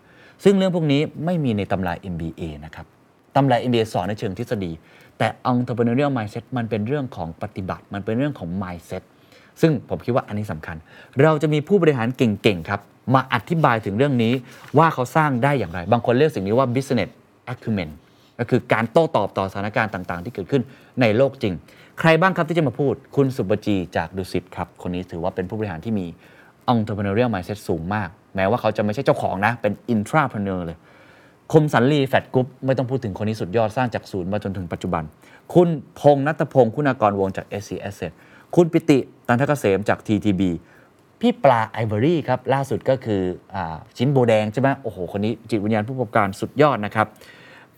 ซึ่งเรื่องพวกนี้ไม่มีในตำรา MBA นะครับ ตำรา MBA สอนในเชิงทฤษฎี แต่ entrepreneurial mindset มันเป็นเรื่องของปฏิบัติ มันเป็นเรื่องของ mindset ซึ่งผมคิดว่าอันนี้สำคัญ เราจะมีผู้บริหารเก่งๆครับ มาอธิบายถึงเรื่องนี้ว่าเขาสร้างได้อย่างไร บางคนเรียกสิ่งนี้ว่า business acumen ก็คือการโต้ตอบต่อสถานการณ์ต่างๆ ที่เกิดขึ้นในโลกจริง ใครบ้างครับที่จะมาพูด คุณสุบจีจากดุสิตครับ คนนี้ถือว่าเป็นผู้บริหารที่มี entrepreneurial mindset สูงมาก แม้ว่าเขาจะไม่ใช่เจ้าของนะ เป็น intrapreneur เลย คมสันต์ ลี Flash Group ไม่ต้องพูดถึงคนนี้สุดยอดสร้างจากศูนย์มาจนถึงปัจจุบัน คุณพงษ์ณัฐพงศ์คุณากรวงศ์จาก SC Asset คุณปิติตัณฑเกษมจาก TTB พี่ปลา iberry ครับ ล่าสุดก็คือชิ้นโบแดงใช่ไหมโอ้โห คนนี้จิตวิญญาณผู้ประกอบการสุดยอดนะครับ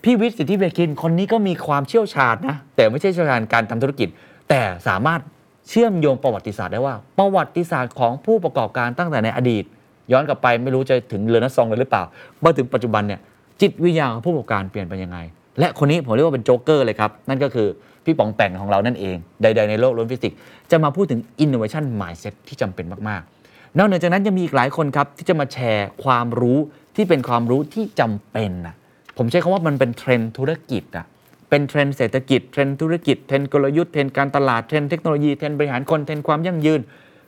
พี่วิทย์สิทธิเวคินคนนี้ก็มีความเชี่ยวชาญนะ แต่ไม่ใช่เชี่ยวชาญการทำธุรกิจ แต่สามารถเชื่อมโยงประวัติศาสตร์ได้ว่า ประวัติศาสตร์ของผู้ประกอบการตั้งแต่ในอดีต ย้อนกลับไปไม่รู้จะถึงเรือนัสซองเลยหรือเปล่ามาถึงปัจจุบันเนี่ย จิตวิญญาณของผู้ประกอบการเปลี่ยนไปยังไง และคนนี้ผมเรียกว่าเป็นโจ๊กเกอร์เลยครับ นั่นก็คือพี่ป๋องแป๋งของเรานั่นเอง ใด ๆ ในโลกล้วนฟิสิกส์จะมาพูดถึง innovation mindset ที่จำเป็นมากๆ นอกเหนือจากนั้นยังมีอีกหลายคนครับ ที่จะมาแชร์ความรู้ที่เป็นความรู้ที่จำเป็นนะผมใช้คำว่ามันเป็นเทรนด์ธุรกิจอะเป็นเทรนด์เศรษฐกิจเทรนด์ธุรกิจเทรนด์กลยุทธ์เทรนด์การตลาดเทรนด์เทคโนโลยีเทรนด์บริหารคนเทรนด์ความยั่งยืน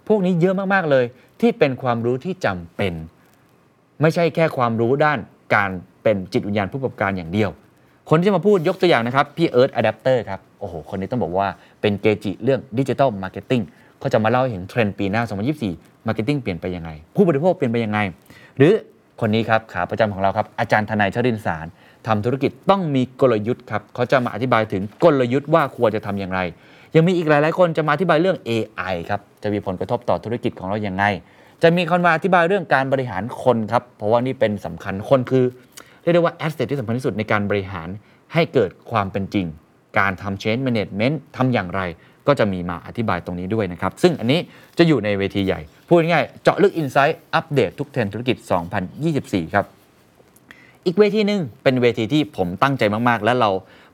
พวกนี้เยอะมากๆเลย ที่เป็นความรู้ที่จำเป็น ไม่ใช่แค่ความรู้ด้านการ เป็นจิตวิญญาณผู้ประกอบการอย่างเดียว คนที่จะมาพูดยกตัวอย่างนะครับพี่เอิร์ธอะแดปเตอร์ครับโอ้โหคนนี้ต้องบอกว่าเป็นเกจิเรื่อง digital marketing เขาจะมาเล่าให้เห็นเทรนด์ปีหน้า 2024 marketing เปลี่ยนไปยังไง ผู้บริโภคเปลี่ยนไปยังไง หรือคนนี้ครับขาประจำของเราครับอาจารย์ธนัยชรินทร์สารทำธุรกิจต้องมีกลยุทธ์ครับเขาจะมาอธิบายถึงกลยุทธ์ว่าควรจะทำอย่างไร ยังมีอีกหลาย ๆ คนจะมาอธิบายเรื่อง AI ครับจะมีผลกระทบต่อธุรกิจของเราอย่างไง จะมีคนมาอธิบายเรื่องการบริหารคนครับเพราะว่านี่เป็นสำคัญคนคือ รียกได้ว่าแอสเซทที่สำคัญที่สุดในการบริหารให้เกิดความเป็นจริง การทำ change management ทำอย่างไรก็จะมีมาอธิบายตรงนี้ด้วยนะครับ ซึ่งอันนี้จะอยู่ในเวทีใหญ่ พูดง่ายๆเจาะลึก Insight อัปเดตทุกเทรนธุรกิจ 2024 ครับ อีกเวทีหนึ่งเป็นเวทีที่ผมตั้งใจมากๆ และเรา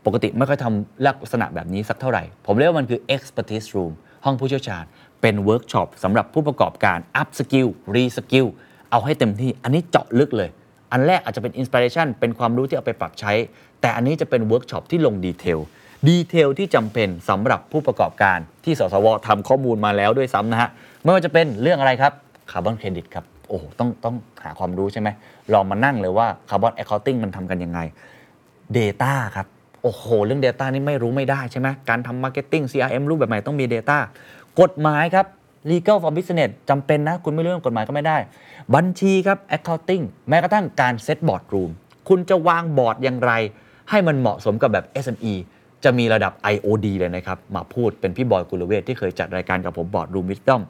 ปกติไม่ค่อยทำลักษณะแบบนี้สักเท่าไหร่ ผมเรียกว่ามันคือ expertise room ห้องผู้เชี่ยวชาญ เป็นเวิร์กช็อปสำหรับผู้ประกอบการ up skill re skill เอาให้เต็มที่อันนี้เจาะลึกเลย อันแรกอาจจะเป็น inspiration เป็นความรู้ที่เอาไปปรับใช้ แต่อันนี้จะเป็นเวิร์กช็อปที่ลง detail detail ที่จำเป็นสำหรับผู้ประกอบการที่สสวทำข้อมูลมาแล้วด้วยซ้ำนะฮะไม่ว่าจะเป็นเรื่องอะไรครับ carbon credit ครับโอ้โหต้องต้องหาความรู้ใช่ไหมลองมานั่งเลยว่า carbon accounting มันทำกันยังไง Data ครับโอ้โห เรื่อง Data นี่ไม่รู้ไม่ได้ใช่ไหมการทำ Marketing CRM รูปแบบใหม่ต้องมี Data กฎหมายครับ Legal for Business จำเป็นนะ คุณไม่รู้เรื่องกฎหมายก็ไม่ได้ บัญชีครับ Accounting แม้กระทั่งการ set boardroom คุณจะวางบอร์ดอย่างไร ให้มันเหมาะสมกับแบบ SME จะมีระดับ IOD เลยนะครับ มาพูดเป็นพี่บอยกุลเวชที่เคยจัดรายการกับผมบอร์ดรูมวิ d ดอม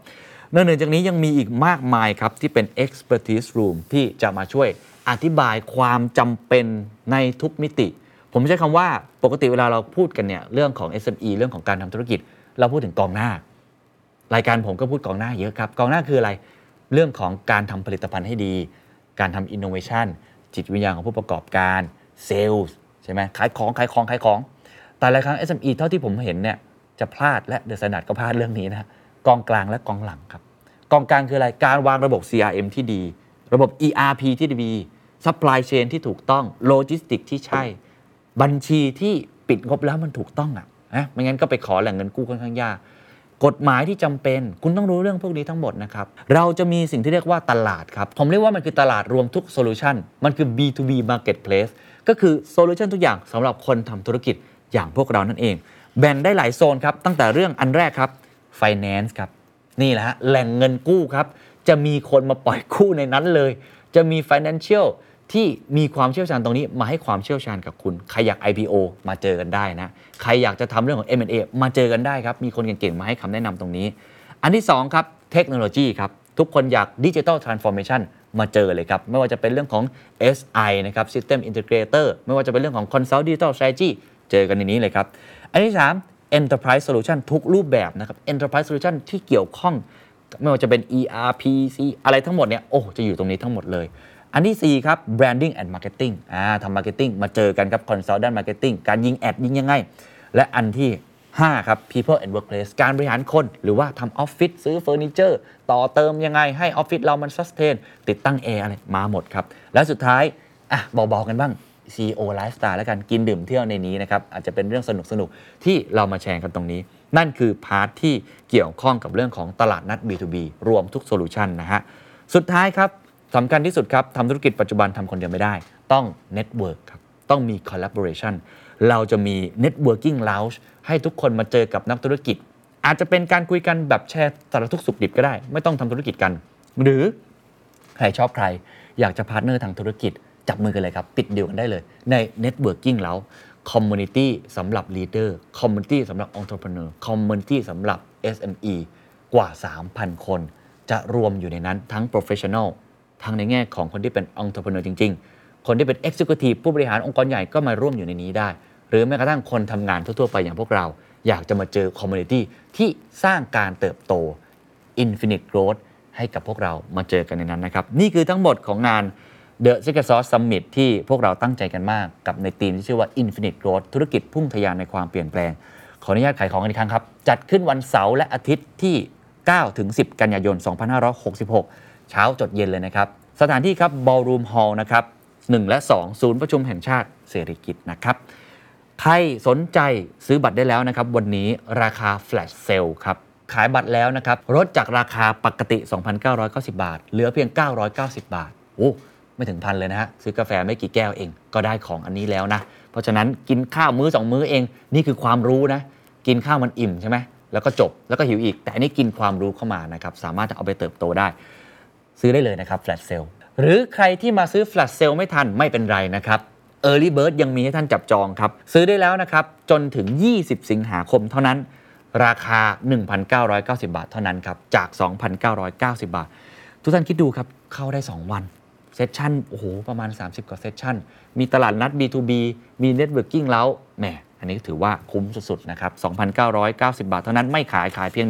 นอกเหนือจากนี้ยังมีอีกมากมายครับ ที่เป็น expertise room ที่จะมาช่วยอธิบายความจำเป็นในทุกมิติ ผมใช้คำว่าปกติเวลาเราพูดกันเนี่ยเรื่องของ SME เรื่องของการทำธุรกิจ เราพูดถึงกองหน้า รายการผมก็พูดกองหน้าเยอะครับ กองหน้าคืออะไร เรื่องของการทำผลิตภัณฑ์ให้ดี การทำอินโนเวชันจิตวิญญาณของผู้ประกอบการเซลล์ใช่ไหมขายของขายของขายของ แต่หลายครั้ง SME เท่าที่ผมเห็นเนี่ยจะพลาดและ The Standard ก็พลาดเรื่องนี้นะกองกลางและกองหลังครับ กองกลางคืออะไรการวางระบบ CRM ที่ดี ระบบ ERP ที่ดี supply chain ที่ถูกต้องโลจิสติกที่ใช่ บัญชีที่ปิดงบแล้วมันถูกต้องอะนะไม่งั้นก็ไปขอแหล่งเงินกู้ค่อนข้างยาก กฎหมายที่จำเป็น คุณต้องรู้เรื่องพวกนี้ทั้งหมดนะครับ เราจะมีสิ่งที่เรียกว่าตลาดครับ ผมเรียกว่ามันคือตลาดรวมทุก solution มันคือ B2B marketplace ก็คือ solution ทุกอย่างสำหรับคนทำธุรกิจอย่างพวกเรานั่นเอง แบ่งได้หลายโซนครับ ตั้งแต่เรื่องอันแรกครับ finance ครับ นี่แหละฮะแหล่งเงินกู้ครับ จะมีคนมาปล่อยกู้ในนั้นเลย จะมี financial ที่มีความเชี่ยวชาญตรงนี้มาให้ความเชี่ยวชาญกับคุณ ใครอยาก IPO มาเจอกันได้นะ ใครอยากจะทำเรื่องของ M&A มาเจอกันได้ครับ มีคนเก่งๆ มาให้คำแนะนำตรงนี้ อันที่2ครับ เทคโนโลยีครับ ทุกคนอยากดิจิ t a ลทรานส์ฟอร์เมชันมาเจอเลยครับ ไม่ว่าจะเป็นเรื่องของ SI นะครับ System Integrator ไม่ว่าจะเป็นเรื่องของ Consult Digital Strategy เจอกันในนี้เลยครับ อันที่ 3 Enterprise Solution ทุกรูปแบบนะครับ Enterprise Solution ที่เกี่ยวข้อง ไม่ว่าจะเป็น ERP C อะไรทั้งหมดเนี่ยโอ้จะอยู่ตรงนี้ทั้งหมดเลย อันที่ 4 ครับ branding and marketing อ่าทำ marketing มาเจอกันครับ consultant marketing การยิงแอดยิงยังไง และอันที่ 5 ครับ people and workplace การบริหารคน หรือว่าทำออฟฟิศซื้อเฟอร์นิเจอร์ ต่อเติมยังไงให้ออฟฟิศเรามัน sustain ติดตั้งแอร์อะไร มาหมดครับ และสุดท้ายอะเบาๆกันบ้าง CEO Lifestyle แล้วกันกินดื่มเที่ยวในนี้นะครับ อาจจะเป็นเรื่องสนุกๆที่เรามาแชร์กันตรงนี้ นั่นคือ part ที่เกี่ยวข้องกับเรื่องของตลาดนัด B2B รวมทุก solution นะฮะสุดท้ายครับ สำคัญที่สุดครับทำธุรกิจปัจจุบันทำคนเดียวไม่ได้ ต้อง Network ครับ ต้องมี Collaboration เราจะมี Networking Lounge ให้ทุกคนมาเจอกับนักธุรกิจ อาจจะเป็นการคุยกันแบบแชร์สารทุกข์สุกดิบก็ได้ ไม่ต้องทำธุรกิจกัน หรือใครชอบใคร อยากจะ partner ทางธุรกิจ จับมือกันเลยครับ ปิดเดียวกันได้เลยใน Networking แล้ว Community สำหรับ Leader Community สำหรับ Entrepreneur Community สำหรับ SME กว่า 3,000 คน จะรวมอยู่ในนั้นทั้ง Professional ทั้งในแง่ของคนที่เป็น Entrepreneur จริง ๆ คนที่เป็น Executive ผู้บริหารองค์กรใหญ่ก็มาร่วมอยู่ในนี้ได้ หรือแม้กระทั่งคนทำงานทั่วๆไปอย่างพวกเรา อยากจะมาเจอ Community ที่สร้างการเติบโต Infinite Growth ให้กับพวกเรามาเจอกันในนั้นนะครับ นี่คือทั้งหมดของงาน The Secret Sauce Summit ที่พวกเราตั้งใจกันมากกับในทีมที่ชื่อว่า Infinite Growth ธุรกิจพุ่งทะยานในความเปลี่ยนแปลง ขออนุญาตขายของกันอีกครั้งครับ จัดขึ้นวันเสาร์และอาทิตย์ที่ 9 ถึง 10 กันยายน 2566 เช้าจดเย็นเลยนะครับ สถานที่ครับ Ballroom Hall นะครับ1และ 2 ศูนย์ประชุมแห่งชาติเศรษฐกิจนะครับใครสนใจซื้อบัตรได้แล้วนะครับ วันนี้ราคา Flash Sale ครับ ขายบัตรแล้วนะครับลดจากราคาปกติ 2,990 บาท เหลือเพียง 990 บาท โอ้ ไม่ถึงพันเลยนะฮะ ซื้อกาแฟไม่กี่แก้วเอง ก็ได้ของอันนี้แล้วนะ เพราะฉะนั้นกินข้าวมื้อ 2 มื้อเอง นี่คือความรู้นะ กินข้าวมันอิ่มใช่ไหมแล้วก็จบแล้วก็หิวอีก แต่อันนี้กินความรู้เข้ามานะครับสามารถจะเอาไปเติบโตได้ ซื้อได้เลยนะครับ Flash Sale หรือใครที่มาซื้อ Flash Sale ไม่ทันไม่เป็นไรนะครับ Early Bird ยังมีให้ท่านจับจองครับ ซื้อได้แล้วนะครับ จนถึง 20 สิงหาคมเท่านั้น ราคา 1,990 บาทเท่านั้นครับ จาก 2,990 บาท ทุกท่านคิดดูครับ เข้าได้ 2 วันเซสชั่นโอ้โห ประมาณ 30 กว่าเซสชั่น มีตลาดนัด B2B มี Networking แล้วแหม อันนี้ถือว่าคุ้มสุด ๆ นะครับ 2,990 บาท เท่านั้นไม่ขายขายเพียง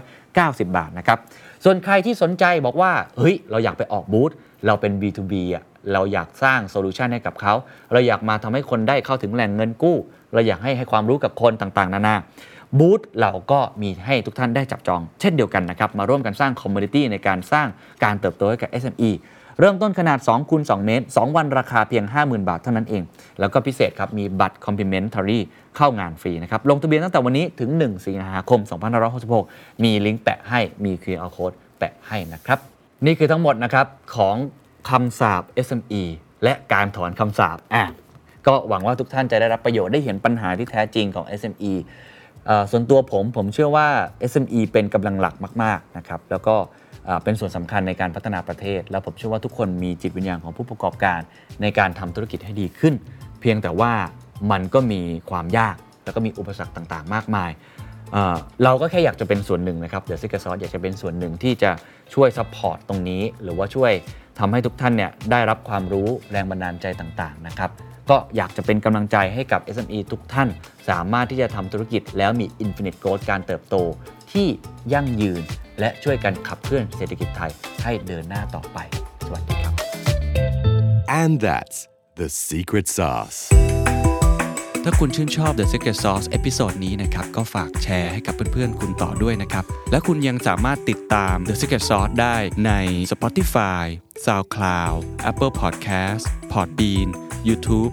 1,990 บาทนะครับ ส่วนใครที่สนใจบอกว่า เฮ้ย เราอยากไปออกบูธ เราเป็น B2B อะ เราอยากสร้าง solution ให้กับเขา เราอยากมาทำให้คนได้เข้าถึงแหล่งเงินกู้ เราอยากให้ให้ความรู้กับคนต่างๆ นานาบูธเราก็มีให้ทุกท่านได้จับจอง เช่นเดียวกันนะครับ มาร่วมกันสร้าง community ในการสร้างการเติบโตให้กับ SME เริ่มต้นขนาด2คูณ2เมตร 2 วันราคาเพียง 50,000 บาทเท่านั้นเอง แล้วก็พิเศษครับ มีบัตร complimentary เข้างานฟรีนะครับ ลงทะเบียนตั้งแต่วันนี้ถึง 1 สิงหาคม 2566 มีลิงก์แปะให้มี QR code แปะให้นะครับ นี่คือทั้งหมดนะครับของคำสาป SME และการถอนคำสาปอะก็หวังว่าทุกท่านจะได้รับประโยชน์ได้เห็นปัญหาที่แท้จริงของ SME ส่วนตัวผมผมเชื่อว่า SME เป็นกำลังหลักมาก ๆ นะครับ แล้วก็ เป็นส่วนสำคัญในการพัฒนาประเทศ แล้วผมเชื่อว่าทุกคนมีจิตวิญญาณของผู้ประกอบการ ในการทำธุรกิจให้ดีขึ้น เพียงแต่ว่ามันก็มีความยากแล้วก็มีอุปสรรคต่างๆ มากมาย เราก็แค่อยากจะเป็นส่วนหนึ่งนะครับ The Secret Sauce อยากจะเป็นส่วนหนึ่งที่จะช่วย support ตรงนี้ หรือว่าช่วยทำให้ทุกท่านเนี่ยได้รับความรู้แรงบันดาลใจต่างๆนะครับก็อยากจะเป็นกำลังใจให้กับ SME ทุกท่าน สามารถที่จะทำธุรกิจแล้วมี Infinite Growth การเติบโตที่ยั่งยืน และช่วยกันขับเคลื่อนเศรษฐกิจไทยให้เดินหน้าต่อไป สวัสดีครับ And that's the secret sauce. ถ้าคุณชื่นชอบ The Secret Sauce episode นี้นะครับ ก็ฝากแชร์ให้กับเพื่อนๆ คุณต่อด้วยนะครับ และคุณยังสามารถติดตาม The Secret Sauce ได้ใน Spotify, SoundCloud, Apple Podcast, Podbean, YouTube